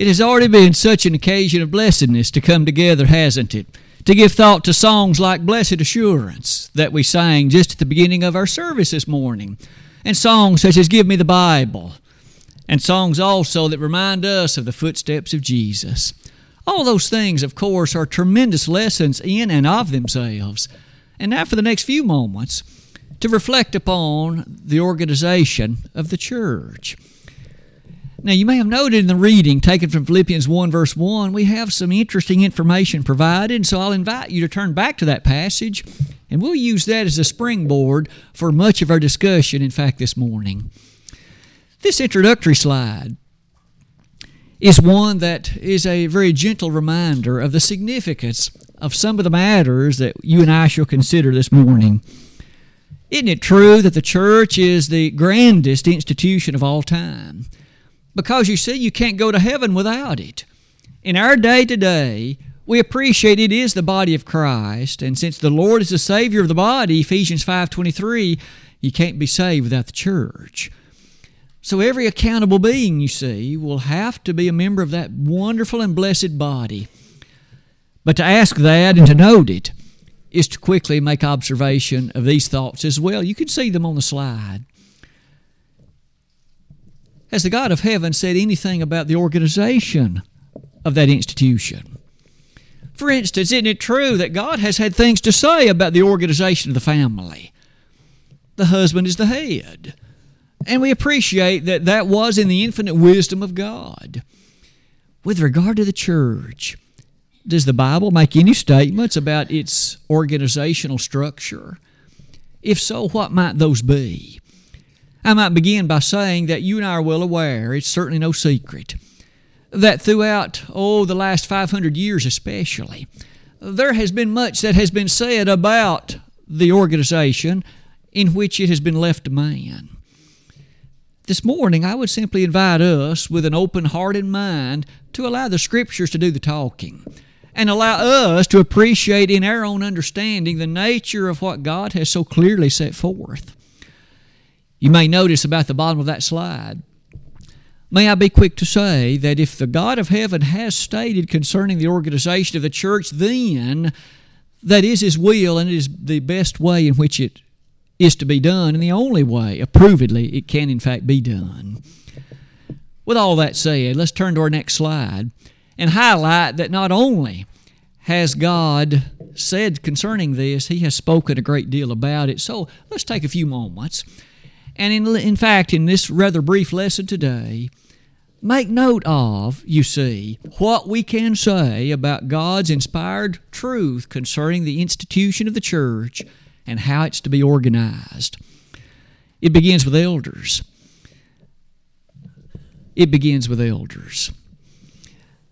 It has already been such an occasion of blessedness to come together, hasn't it? To give thought to songs like Blessed Assurance that we sang just at the beginning of our service this morning, and songs such as Give Me the Bible, and songs also that remind us of the footsteps of Jesus. All those things, of course, are tremendous lessons in and of themselves. And now, for the next few moments, to reflect upon the organization of the church. Now, you may have noted in the reading taken from Philippians 1, verse 1, we have some interesting information provided, so I'll invite you to turn back to that passage, and we'll use that as a springboard for much of our discussion, in fact, this morning. This introductory slide is one that is a very gentle reminder of the significance of some of the matters that you and I shall consider this morning. Isn't it true that the church is the grandest institution of all time? Because you see, you can't go to heaven without it. In our day to day, we appreciate it is the body of Christ, and since the Lord is the Savior of the body, Ephesians 5.23, you can't be saved without the church. So every accountable being, you see, will have to be a member of that wonderful and blessed body. But to ask that and to note it is to quickly make observation of these thoughts as well. You can see them on the slide. Has the God of heaven said anything about the organization of that institution? For instance, isn't it true that God has had things to say about the organization of the family? The husband is the head. And we appreciate that that was in the infinite wisdom of God. With regard to the church, does the Bible make any statements about its organizational structure? If so, what might those be? I might begin by saying that you and I are well aware, it's certainly no secret, that throughout, oh, the last 500 years especially, there has been much that has been said about the organization in which it has been left to man. This morning, I would simply invite us with an open heart and mind to allow the Scriptures to do the talking and allow us to appreciate in our own understanding the nature of what God has so clearly set forth. You may notice about the bottom of that slide. May I be quick to say that if the God of heaven has stated concerning the organization of the church, then that is His will and it is the best way in which it is to be done, and the only way, approvedly, it can in fact be done. With all that said, let's turn to our next slide and highlight that not only has God said concerning this, He has spoken a great deal about it. So let's take a few moments and in, in fact, in this rather brief lesson today, make note of, you see, what we can say about God's inspired truth concerning the institution of the church and how it's to be organized. It begins with elders. It begins with elders.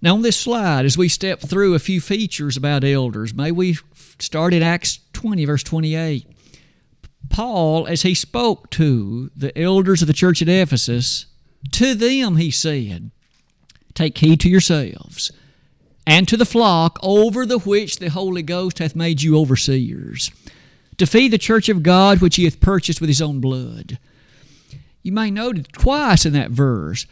Now, on this slide, as we step through a few features about elders, may we start in Acts 20, verse 28. Paul, as he spoke to the elders of the church at Ephesus, to them he said, Take heed to yourselves and to the flock over the which the Holy Ghost hath made you overseers, to feed the church of God which he hath purchased with his own blood. You may note twice in that verse.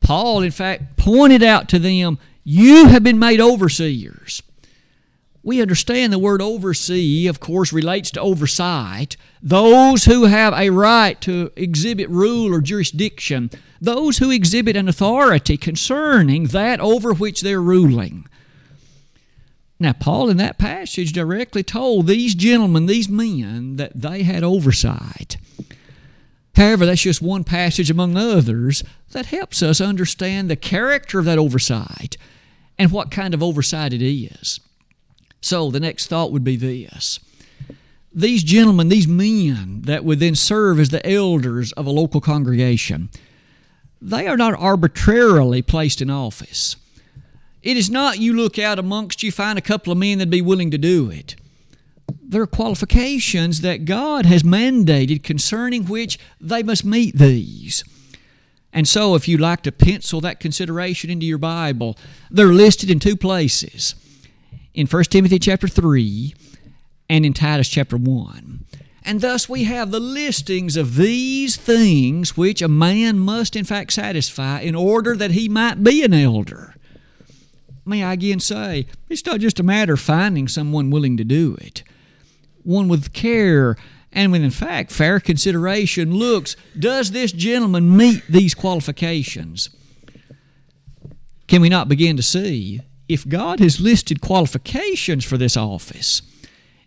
Paul, in fact, pointed out to them, You have been made overseers. We understand the word oversee, of course, relates to oversight. Those who have a right to exhibit rule or jurisdiction, those who exhibit an authority concerning that over which they're ruling. Now, Paul in that passage directly told these gentlemen, these men, that they had oversight. However, that's just one passage among others that helps us understand the character of that oversight and what kind of oversight it is. So the next thought would be this these gentlemen, these men that would then serve as the elders of a local congregation, they are not arbitrarily placed in office. It is not you look out amongst you, find a couple of men that'd be willing to do it. There are qualifications that God has mandated concerning which they must meet these. And so, if you'd like to pencil that consideration into your Bible, they're listed in two places in 1 Timothy chapter 3 and in Titus chapter 1. And thus we have the listings of these things which a man must in fact satisfy in order that he might be an elder. May I again say, it's not just a matter of finding someone willing to do it. One with care and with, in fact, fair consideration looks does this gentleman meet these qualifications? Can we not begin to see if God has listed qualifications for this office?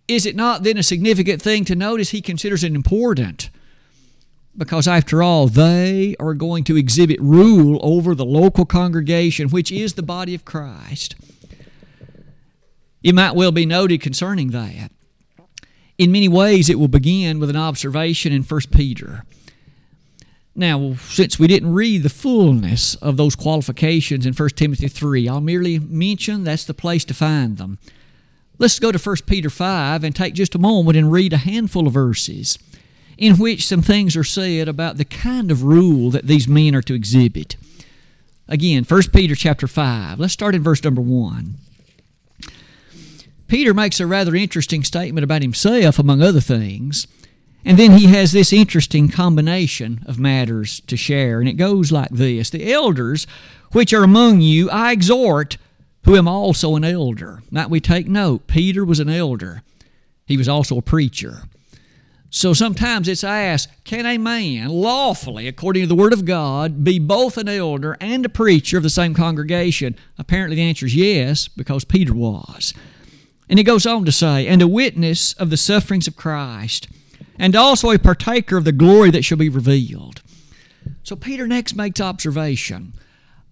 Is it not then a significant thing to notice he considers it important? Because after all, they are going to exhibit rule over the local congregation, which is the body of Christ. It might well be noted concerning that. In many ways, it will begin with an observation in 1 Peter. Now, since we didn't read the fullness of those qualifications in 1 Timothy 3, I'll merely mention that's the place to find them. Let's go to 1 Peter 5 and take just a moment and read a handful of verses in which some things are said about the kind of rule that these men are to exhibit. Again, 1 Peter chapter 5. Let's start in verse number 1. Peter makes a rather interesting statement about himself, among other things. And then he has this interesting combination of matters to share, and it goes like this The elders which are among you, I exhort who am also an elder. Now we take note, Peter was an elder. He was also a preacher. So sometimes it's asked, can a man lawfully, according to the Word of God, be both an elder and a preacher of the same congregation? Apparently the answer is yes, because Peter was. And he goes on to say, and a witness of the sufferings of Christ, and also a partaker of the glory that shall be revealed. So Peter next makes observation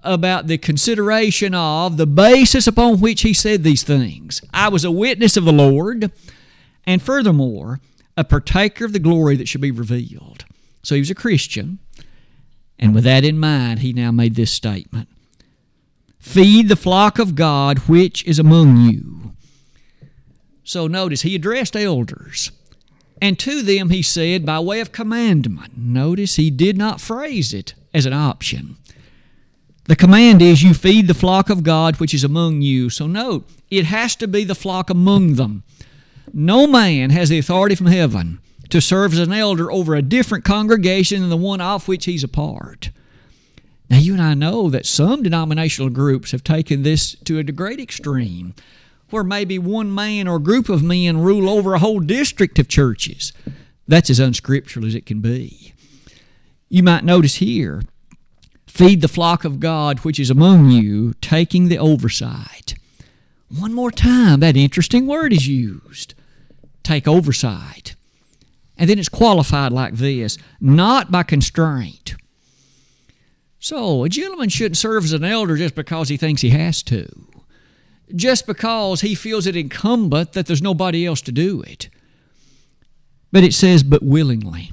about the consideration of the basis upon which he said these things. I was a witness of the Lord, and furthermore, a partaker of the glory that should be revealed. So he was a Christian, and with that in mind, he now made this statement Feed the flock of God which is among you. So notice, he addressed elders. And to them he said, by way of commandment. Notice he did not phrase it as an option. The command is, You feed the flock of God which is among you. So note, it has to be the flock among them. No man has the authority from heaven to serve as an elder over a different congregation than the one of which he's a part. Now, you and I know that some denominational groups have taken this to a great extreme, where maybe one man or group of men rule over a whole district of churches. That's as unscriptural as it can be. You might notice here Feed the flock of God which is among you, taking the oversight. One more time, that interesting word is used take oversight. And then it's qualified like this not by constraint. So, a gentleman shouldn't serve as an elder just because he thinks he has to, just because he feels it incumbent that there's nobody else to do it. But it says, but willingly.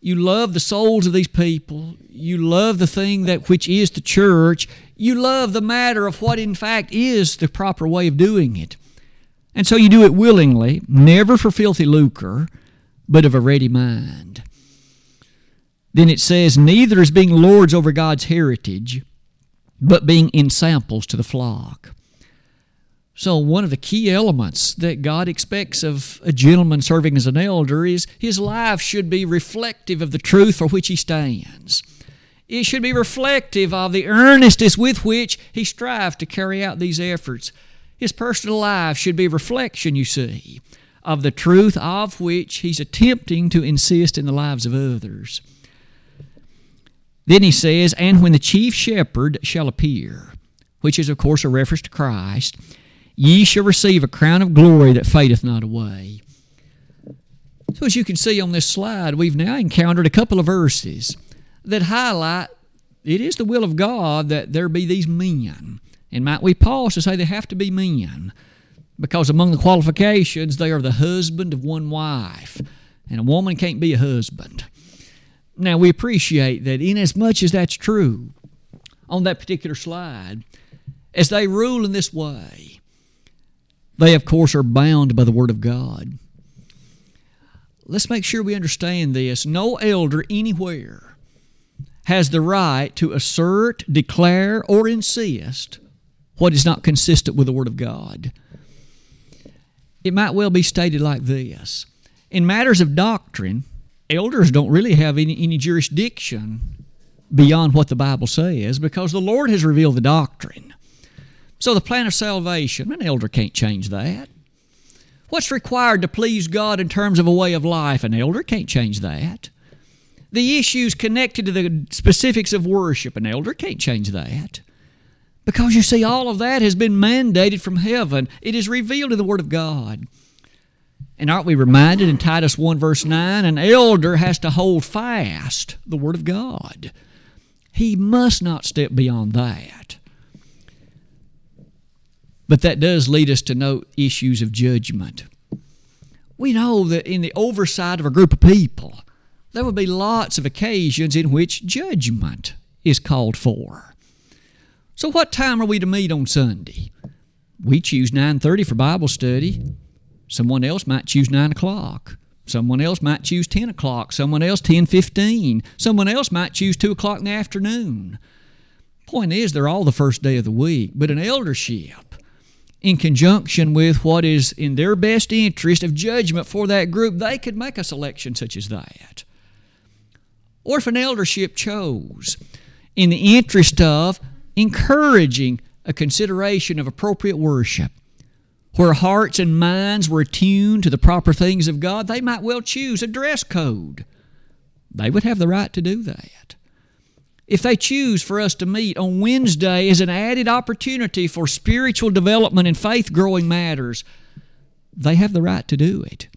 You love the souls of these people. You love the thing that which is the church. You love the matter of what in fact is the proper way of doing it. And so you do it willingly, never for filthy lucre, but of a ready mind. Then it says, neither as being lords over God's heritage, but being ensamples to the flock. So, one of the key elements that God expects of a gentleman serving as an elder is his life should be reflective of the truth for which he stands. It should be reflective of the earnestness with which he strives to carry out these efforts. His personal life should be a reflection, you see, of the truth of which he's attempting to insist in the lives of others. Then he says, And when the chief shepherd shall appear, which is, of course, a reference to Christ, Ye shall receive a crown of glory that fadeth not away. So, as you can see on this slide, we've now encountered a couple of verses that highlight it is the will of God that there be these men. And might we pause to say they have to be men? Because among the qualifications, they are the husband of one wife. And a woman can't be a husband. Now, we appreciate that, inasmuch as that's true on that particular slide, as they rule in this way, they, of course, are bound by the Word of God. Let's make sure we understand this. No elder anywhere has the right to assert, declare, or insist what is not consistent with the Word of God. It might well be stated like this In matters of doctrine, elders don't really have any, any jurisdiction beyond what the Bible says because the Lord has revealed the doctrine. So the plan of salvation, an elder can't change that. What's required to please God in terms of a way of life, an elder can't change that. The issues connected to the specifics of worship, an elder can't change that. Because you see, all of that has been mandated from heaven. It is revealed in the Word of God. And aren't we reminded in Titus 1, verse 9? An elder has to hold fast the Word of God. He must not step beyond that. But that does lead us to note issues of judgment. We know that in the oversight of a group of people, there will be lots of occasions in which judgment is called for. So what time are we to meet on Sunday? We choose 9:30 for Bible study. Someone else might choose 9 o'clock. Someone else might choose 10 o'clock. Someone else 10:15. Someone else might choose 2 o'clock in the afternoon. Point is, they're all the first day of the week, but an eldership, in conjunction with what is in their best interest of judgment for that group, they could make a selection such as that. Or if an eldership chose, in the interest of encouraging a consideration of appropriate worship, where hearts and minds were attuned to the proper things of God, they might well choose a dress code. They would have the right to do that. If they choose for us to meet on Wednesday as an added opportunity for spiritual development and faith growing matters, they have the right to do it.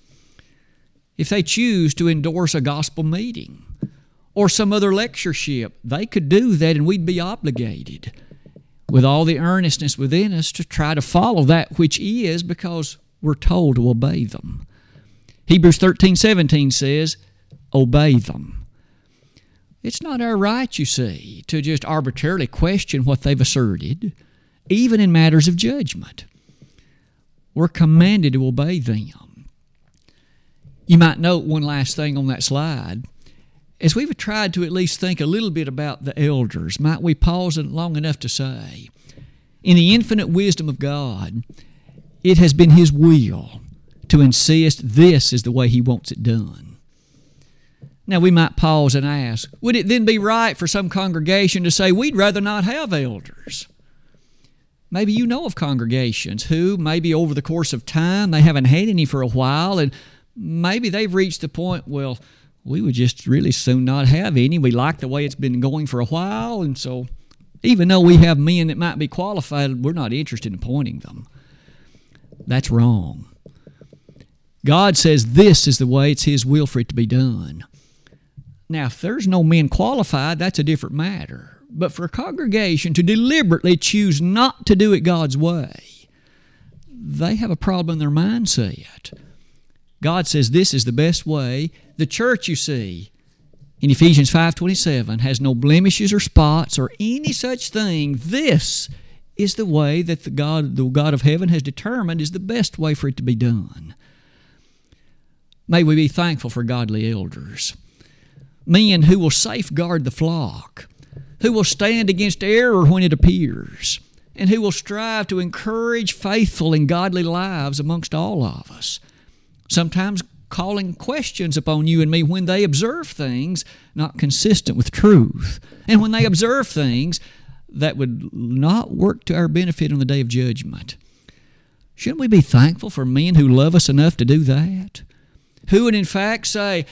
If they choose to endorse a gospel meeting or some other lectureship, they could do that and we'd be obligated with all the earnestness within us to try to follow that which is because we're told to obey them. Hebrews 13 17 says, Obey them. It's not our right, you see, to just arbitrarily question what they've asserted, even in matters of judgment. We're commanded to obey them. You might note one last thing on that slide as we've tried to at least think a little bit about the elders, might we pause long enough to say, in the infinite wisdom of God, it has been His will to insist this is the way He wants it done. Now we might pause and ask, would it then be right for some congregation to say, we'd rather not have elders? Maybe you know of congregations who, maybe over the course of time, they haven't had any for a while, and maybe they've reached the point, well, we would just really soon not have any. We like the way it's been going for a while, and so even though we have men that might be qualified, we're not interested in appointing them. That's wrong. God says this is the way it's His will for it to be done. Now, if there's no men qualified, that's a different matter. But for a congregation to deliberately choose not to do it God's way, they have a problem in their mindset. God says this is the best way. The church, you see, in Ephesians 5:27 has no blemishes or spots or any such thing. This is the way that the God, the God of heaven has determined is the best way for it to be done. May we be thankful for godly elders. Men who will safeguard the flock, who will stand against error when it appears, and who will strive to encourage faithful and godly lives amongst all of us sometimes calling questions upon you and me when they observe things not consistent with truth. And when they observe things that would not work to our benefit on the day of judgment. Shouldn't we be thankful for men who love us enough to do that? Who would, in fact, say,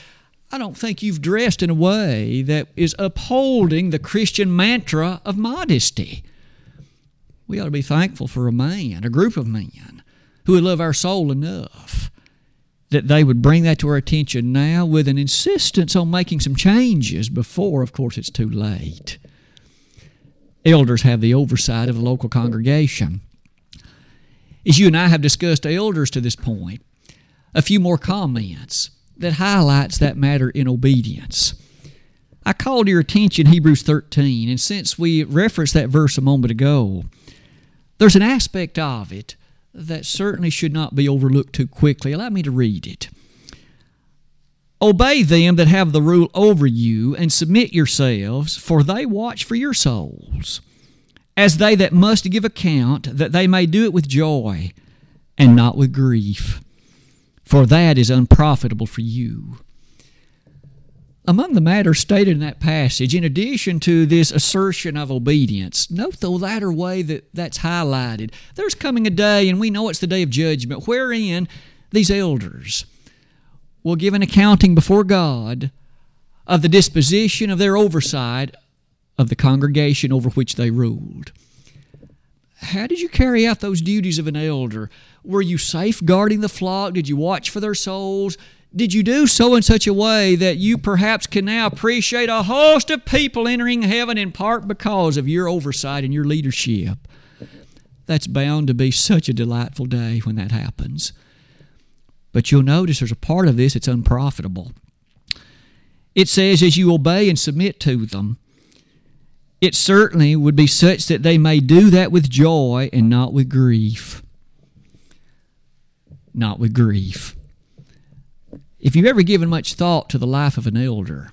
I don't think you've dressed in a way that is upholding the Christian mantra of modesty. We ought to be thankful for a man, a group of men, who would love our soul enough that they would bring that to our attention now with an insistence on making some changes before, of course, it's too late. Elders have the oversight of the local congregation. As you and I have discussed elders to this point, a few more comments that highlights that matter in obedience. I called your attention Hebrews 13, and since we referenced that verse a moment ago, there's an aspect of it that certainly should not be overlooked too quickly. Allow me to read it. Obey them that have the rule over you, and submit yourselves, for they watch for your souls, as they that must give account, that they may do it with joy and not with grief. For that is unprofitable for you. Among the matters stated in that passage, in addition to this assertion of obedience, note the latter way that that's highlighted. There's coming a day, and we know it's the day of judgment, wherein these elders will give an accounting before God of the disposition of their oversight of the congregation over which they ruled. How did you carry out those duties of an elder? Were you safeguarding the flock? Did you watch for their souls? Did you do so in such a way that you perhaps can now appreciate a host of people entering heaven in part because of your oversight and your leadership? That's bound to be such a delightful day when that happens. But you'll notice there's a part of this that's unprofitable. It says, as you obey and submit to them, it certainly would be such that they may do that with joy and not with grief. Not with grief. If you've ever given much thought to the life of an elder,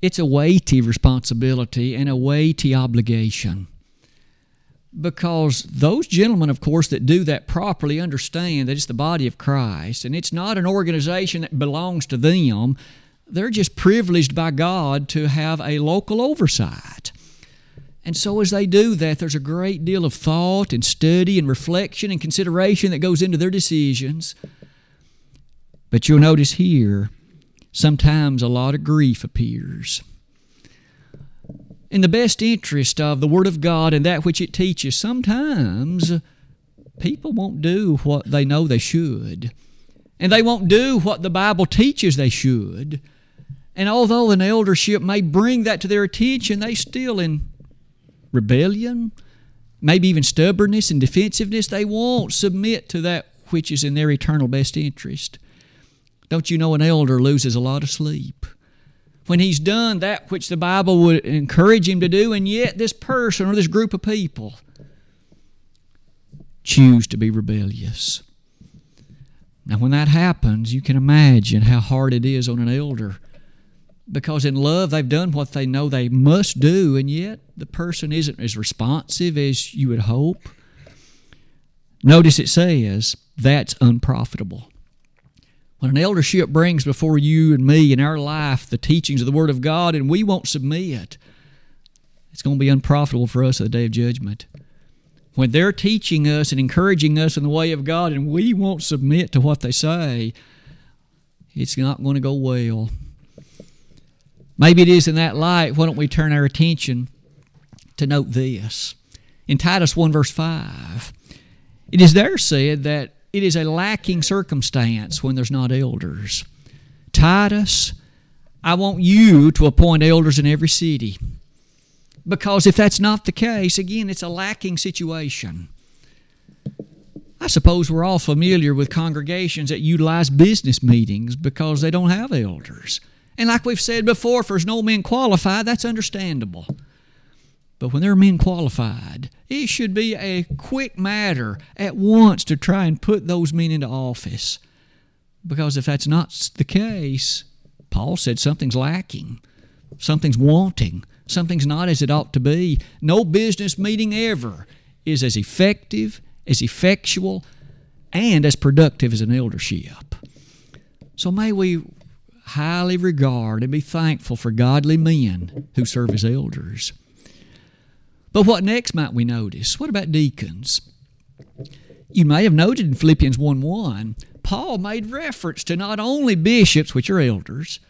it's a weighty responsibility and a weighty obligation. Because those gentlemen, of course, that do that properly understand that it's the body of Christ and it's not an organization that belongs to them. They're just privileged by God to have a local oversight. And so, as they do that, there's a great deal of thought and study and reflection and consideration that goes into their decisions. But you'll notice here, sometimes a lot of grief appears. In the best interest of the Word of God and that which it teaches, sometimes people won't do what they know they should. And they won't do what the Bible teaches they should. And although an eldership may bring that to their attention, they still, in rebellion, maybe even stubbornness and defensiveness, they won't submit to that which is in their eternal best interest. Don't you know an elder loses a lot of sleep? When he's done that which the Bible would encourage him to do, and yet this person or this group of people choose to be rebellious. Now, when that happens, you can imagine how hard it is on an elder because in love they've done what they know they must do, and yet the person isn't as responsive as you would hope. Notice it says that's unprofitable. When an eldership brings before you and me in our life the teachings of the Word of God and we won't submit, it's going to be unprofitable for us at the day of judgment. When they're teaching us and encouraging us in the way of God and we won't submit to what they say, it's not going to go well. Maybe it is in that light. Why don't we turn our attention to note this? In Titus 1, verse 5, it is there said that it is a lacking circumstance when there's not elders. Titus, I want you to appoint elders in every city. Because if that's not the case, again, it's a lacking situation. I suppose we're all familiar with congregations that utilize business meetings because they don't have elders. And like we've said before, if there's no men qualified, that's understandable. But when there are men qualified, it should be a quick matter at once to try and put those men into office. Because if that's not the case, Paul said something's lacking, something's wanting, something's not as it ought to be. No business meeting ever is as effective, as effectual, and as productive as an eldership. So may we highly regard and be thankful for godly men who serve as elders. But what next might we notice? What about deacons? You may have noted in Philippians 1 1, Paul made reference to not only bishops, which are elders,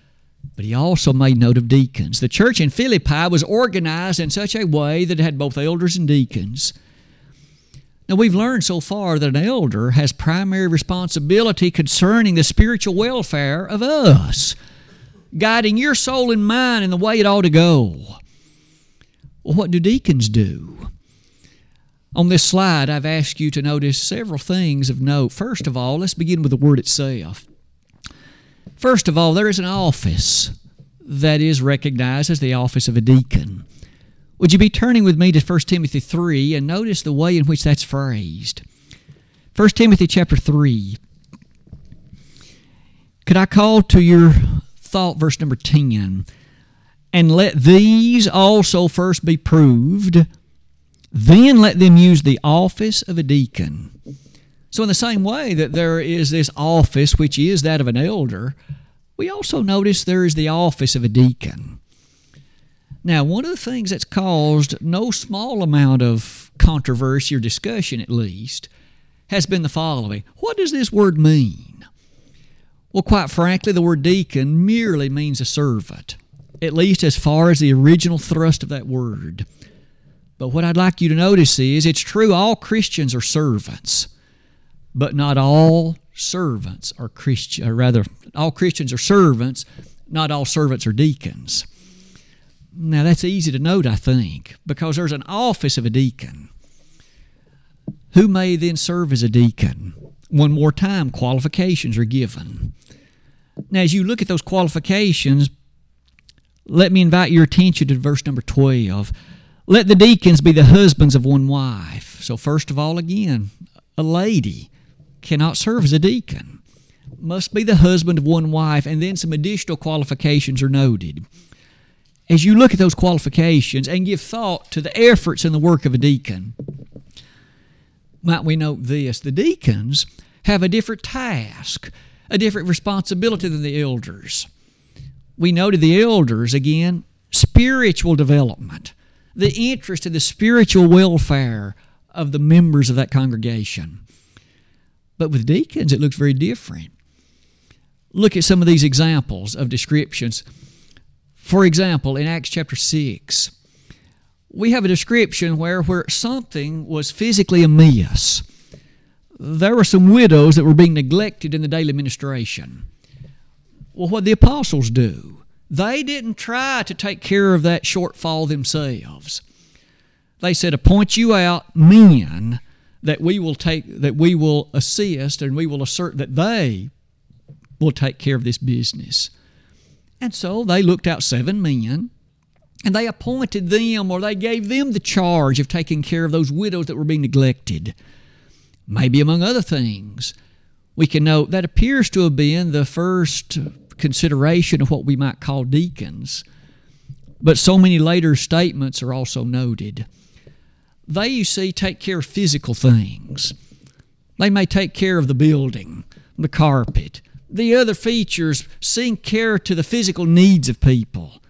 but he also made note of deacons. The church in Philippi was organized in such a way that it had both elders and deacons. Now, we've learned so far that an elder has primary responsibility concerning the spiritual welfare of us, guiding your soul and mind in the way it ought to go. Well, what do deacons do? On this slide, I've asked you to notice several things of note. First of all, let's begin with the word itself. First of all, there is an office that is recognized as the office of a deacon. Would you be turning with me to 1 Timothy 3 and notice the way in which that's phrased? 1 Timothy chapter 3. Could I call to your thought verse number 10? and let these also first be proved, then let them use the office of a deacon. So, in the same way that there is this office, which is that of an elder, we also notice there is the office of a deacon. Now, one of the things that's caused no small amount of controversy or discussion, at least, has been the following What does this word mean? Well, quite frankly, the word deacon merely means a servant, at least as far as the original thrust of that word. But what I'd like you to notice is it's true all Christians are servants, but not all servants are Christian, or rather, all Christians are servants, not all servants are deacons. Now, that's easy to note, I think, because there's an office of a deacon. Who may then serve as a deacon? One more time, qualifications are given. Now, as you look at those qualifications, let me invite your attention to verse number 12. Let the deacons be the husbands of one wife. So, first of all, again, a lady cannot serve as a deacon, must be the husband of one wife, and then some additional qualifications are noted. As you look at those qualifications and give thought to the efforts and the work of a deacon, might we note this the deacons have a different task, a different responsibility than the elders. We noted the elders, again, spiritual development, the interest in the spiritual welfare of the members of that congregation. But with deacons, it looks very different. Look at some of these examples of descriptions. For example, in Acts chapter 6, we have a description where, where something was physically amiss. There were some widows that were being neglected in the daily ministration. Well, what the apostles do? They didn't try to take care of that shortfall themselves. They said, appoint you out men that we will take that we will assist and we will assert that they will take care of this business. And so they looked out seven men and they appointed them or they gave them the charge of taking care of those widows that were being neglected. Maybe among other things, we can note that appears to have been the first consideration of what we might call deacons. But so many later statements are also noted. They, you see, take care of physical things. They may take care of the building, the carpet, the other features, seeing care to the physical needs of people.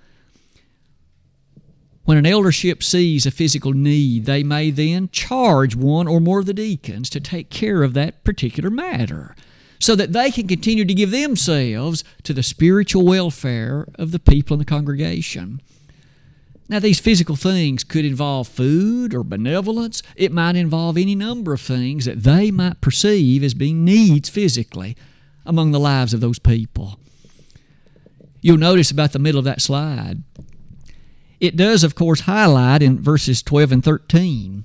When an eldership sees a physical need, they may then charge one or more of the deacons to take care of that particular matter so that they can continue to give themselves to the spiritual welfare of the people in the congregation. Now, these physical things could involve food or benevolence. It might involve any number of things that they might perceive as being needs physically among the lives of those people. You'll notice about the middle of that slide it does, of course, highlight in verses 12 and 13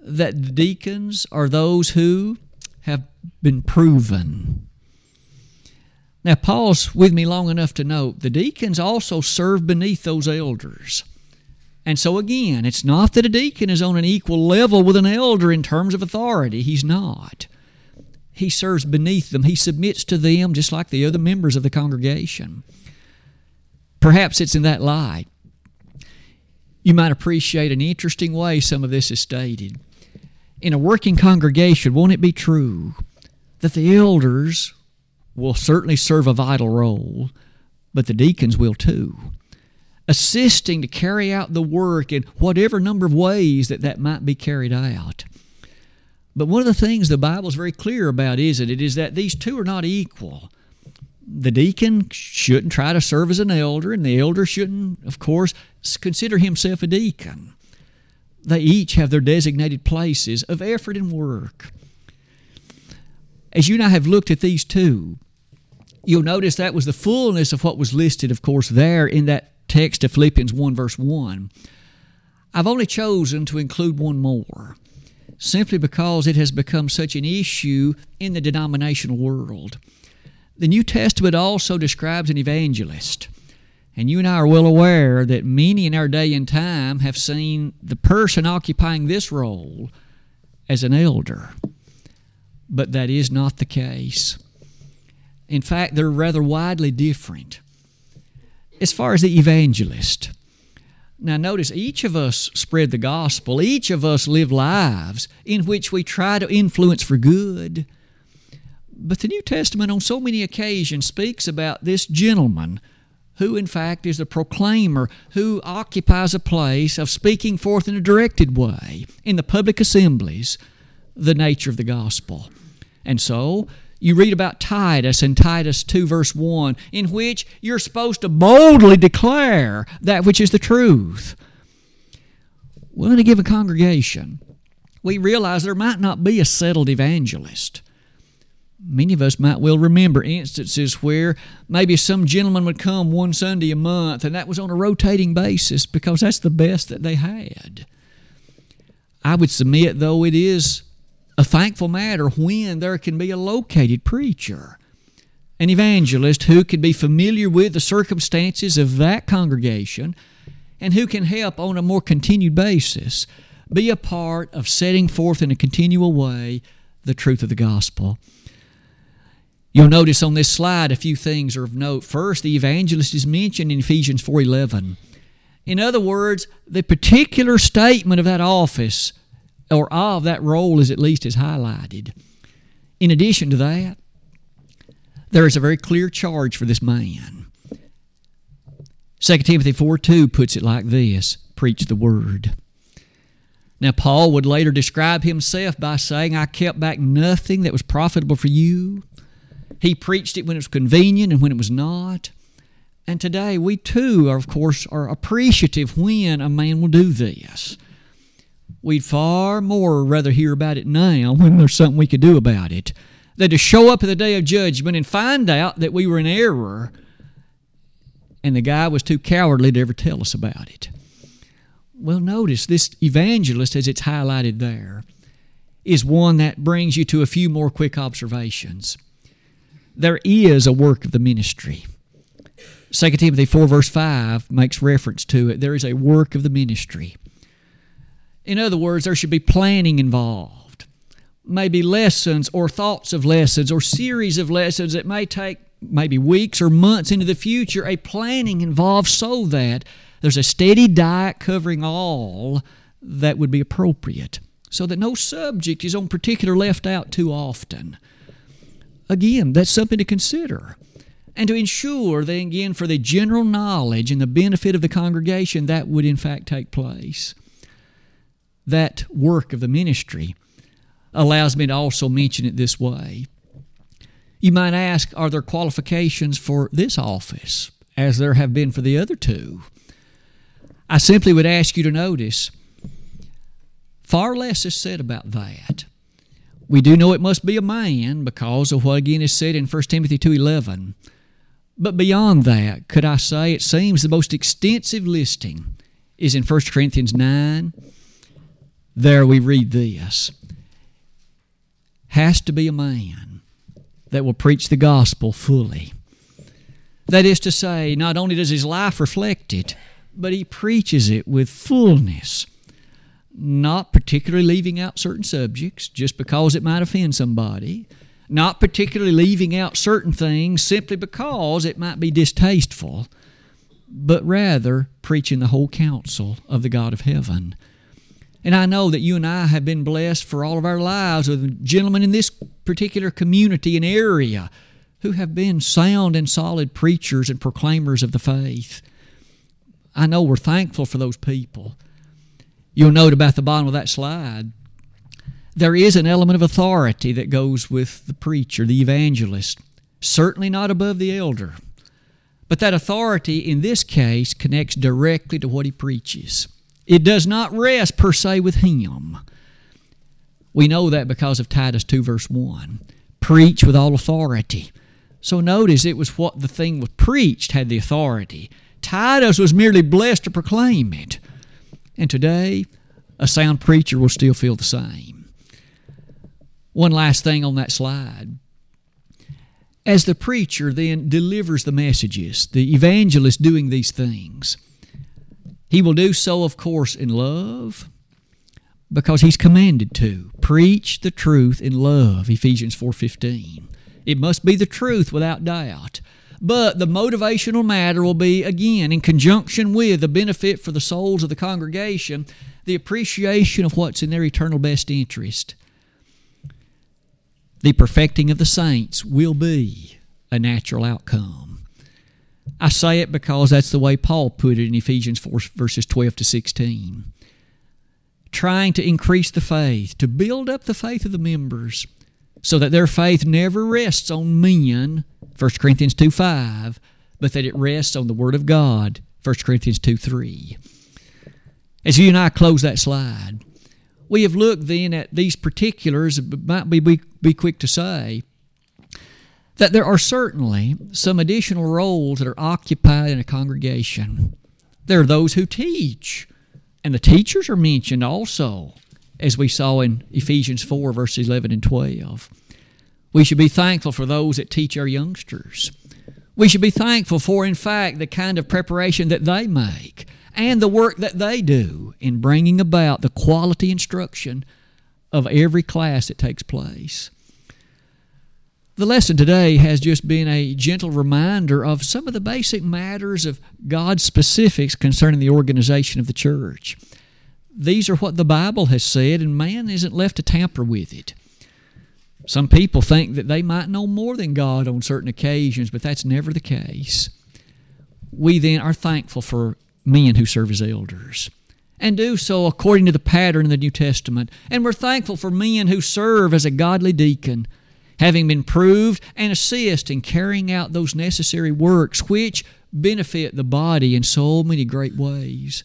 that the deacons are those who have been proven. Now, pause with me long enough to note the deacons also serve beneath those elders. And so, again, it's not that a deacon is on an equal level with an elder in terms of authority. He's not. He serves beneath them, he submits to them just like the other members of the congregation. Perhaps it's in that light you might appreciate an interesting way some of this is stated. In a working congregation, won't it be true that the elders will certainly serve a vital role, but the deacons will too? Assisting to carry out the work in whatever number of ways that that might be carried out. But one of the things the Bible is very clear about, isn't it, is that these two are not equal the deacon shouldn't try to serve as an elder, and the elder shouldn't, of course, consider himself a deacon. They each have their designated places of effort and work. As you and I have looked at these two, you'll notice that was the fullness of what was listed, of course, there in that text of Philippians 1, verse 1. I've only chosen to include one more, simply because it has become such an issue in the denominational world. The New Testament also describes an evangelist. And you and I are well aware that many in our day and time have seen the person occupying this role as an elder. But that is not the case. In fact, they're rather widely different. As far as the evangelist, Now, notice each of us spread the gospel. Each of us live lives in which we try to influence for good. But the New Testament, on so many occasions, speaks about this gentleman who, in fact, is a proclaimer who occupies a place of speaking forth in a directed way in the public assemblies the nature of the gospel. And so, you read about Titus in Titus 2, verse 1, in which you're supposed to boldly declare that which is the truth. Well, in a given congregation, we realize there might not be a settled evangelist. Many of us might well remember instances where maybe some gentleman would come one Sunday a month, and that was on a rotating basis because that's the best that they had. I would submit, though, it is a thankful matter when there can be a located preacher, an evangelist who can be familiar with the circumstances of that congregation and who can help on a more continued basis be a part of setting forth in a continual way the truth of the gospel. You'll notice on this slide a few things are of note. First, the evangelist is mentioned in Ephesians 4:11. In other words, the particular statement of that office or of that role is at least is highlighted. In addition to that, there is a very clear charge for this man. 2 Timothy 4 2 puts it like this preach the word. Now, Paul would later describe himself by saying, I kept back nothing that was profitable for you. He preached it when it was convenient and when it was not. And today, we too, are, of course, are appreciative when a man will do this we'd far more rather hear about it now when there's something we could do about it than to show up at the day of judgment and find out that we were in error and the guy was too cowardly to ever tell us about it. Well, notice this evangelist, as it's highlighted there, is one that brings you to a few more quick observations. There is a work of the ministry. 2 Timothy 4, verse 5 makes reference to it. There is a work of the ministry. In other words, there should be planning involved. Maybe lessons or thoughts of lessons or series of lessons that may take maybe weeks or months into the future, a planning involved so that there's a steady diet covering all that would be appropriate, so that no subject is on particular left out too often. Again, that's something to consider. And to ensure that, again, for the general knowledge and the benefit of the congregation, that would in fact take place that work of the ministry allows me to also mention it this way. You might ask, are there qualifications for this office, as there have been for the other two? I simply would ask you to notice far less is said about that. We do know it must be a man because of what again is said in 1 Timothy 2:11. But beyond that, could I say it seems the most extensive listing is in 1 Corinthians 9 there we read this has to be a man that will preach the gospel fully. That is to say, not only does his life reflect it, but he preaches it with fullness, not particularly leaving out certain subjects just because it might offend somebody, not particularly leaving out certain things simply because it might be distasteful, but rather preaching the whole counsel of the God of heaven. And I know that you and I have been blessed for all of our lives with gentlemen in this particular community and area who have been sound and solid preachers and proclaimers of the faith. I know we're thankful for those people. You'll note about the bottom of that slide, there is an element of authority that goes with the preacher, the evangelist, certainly not above the elder. But that authority in this case connects directly to what he preaches. It does not rest per se with him. We know that because of Titus 2, verse 1. Preach with all authority. So notice it was what the thing was preached had the authority. Titus was merely blessed to proclaim it. And today, a sound preacher will still feel the same. One last thing on that slide. As the preacher then delivers the messages, the evangelist doing these things, he will do so, of course, in love because he's commanded to preach the truth in love ephesians 4.15 it must be the truth without doubt But the motivational matter will be, again, in conjunction with the benefit for the souls of the congregation, the appreciation of what's in their eternal best interest. The perfecting of the saints will be a natural outcome. I say it because that's the way Paul put it in Ephesians 4, verses 12 to 16. Trying to increase the faith, to build up the faith of the members, so that their faith never rests on men, 1 Corinthians 2 5, but that it rests on the Word of God, 1 Corinthians 2 3. As you and I close that slide, we have looked then at these particulars, might be, be, be quick to say, that there are certainly some additional roles that are occupied in a congregation. There are those who teach, and the teachers are mentioned also as we saw in Ephesians 4, verses 11 and 12. We should be thankful for those that teach our youngsters. We should be thankful for, in fact, the kind of preparation that they make and the work that they do in bringing about the quality instruction of every class that takes place. The lesson today has just been a gentle reminder of some of the basic matters of God's specifics concerning the organization of the church these are what the Bible has said, and man isn't left to tamper with it. Some people think that they might know more than God on certain occasions, but that's never the case. We then are thankful for men who serve as elders and do so according to the pattern in the New Testament. And we're thankful for men who serve as a godly deacon, having been proved and assist in carrying out those necessary works which benefit the body in so many great ways.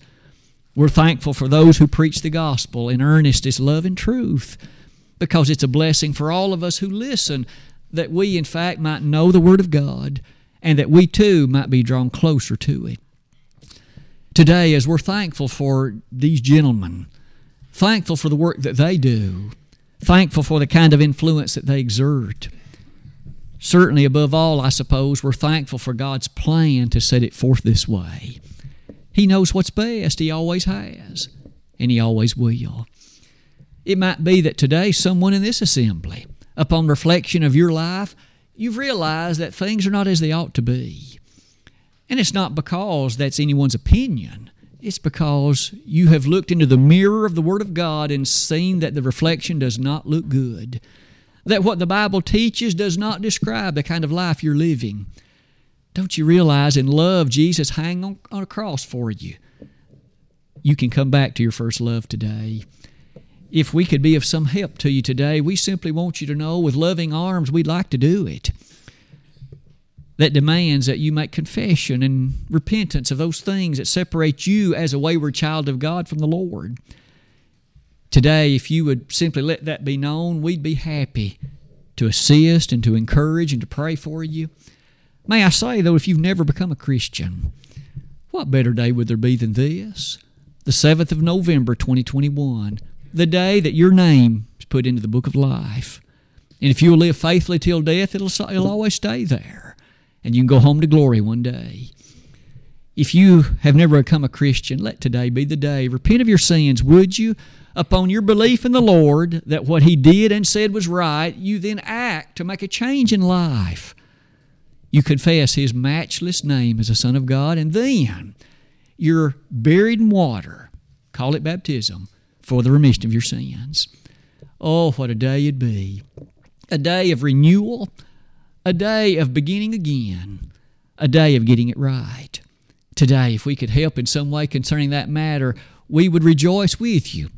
We're thankful for those who preach the gospel in earnest love and truth because it's a blessing for all of us who listen that we, in fact, might know the Word of God and that we too might be drawn closer to it. Today, as we're thankful for these gentlemen, thankful for the work that they do, thankful for the kind of influence that they exert, certainly above all, I suppose, we're thankful for God's plan to set it forth this way. He knows what's best. He always has, and He always will. It might be that today, someone in this assembly, upon reflection of your life, you've realized that things are not as they ought to be. And it's not because that's anyone's opinion. It's because you have looked into the mirror of the Word of God and seen that the reflection does not look good. That what the Bible teaches does not describe the kind of life you're living. Don't you realize in love, Jesus hang on, on a cross for you? You can come back to your first love today. If we could be of some help to you today, we simply want you to know with loving arms we'd like to do it. That demands that you make confession and repentance of those things that separate you as a wayward child of God from the Lord. Today, if you would simply let that be known, we'd be happy to assist and to encourage and to pray for you. May I say, though, if you've never become a Christian, what better day would there be than this? The 7th of November, 2021, the day that your name is put into the book of life. And if you'll live faithfully till death, it'll, it'll always stay there. And you can go home to glory one day. If you have never become a Christian, let today be the day. Repent of your sins, would you? Upon your belief in the Lord that what He did and said was right, you then act to make a change in life. You confess His matchless name as a Son of God, and then you're buried in water. Call it baptism for the remission of your sins. Oh, what a day it'd be! A day of renewal, a day of beginning again, a day of getting it right. Today, if we could help in some way concerning that matter, we would rejoice with you.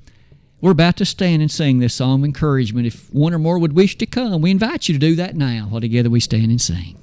We're about to stand and sing this song of encouragement. If one or more would wish to come, we invite you to do that now while together we stand and sing.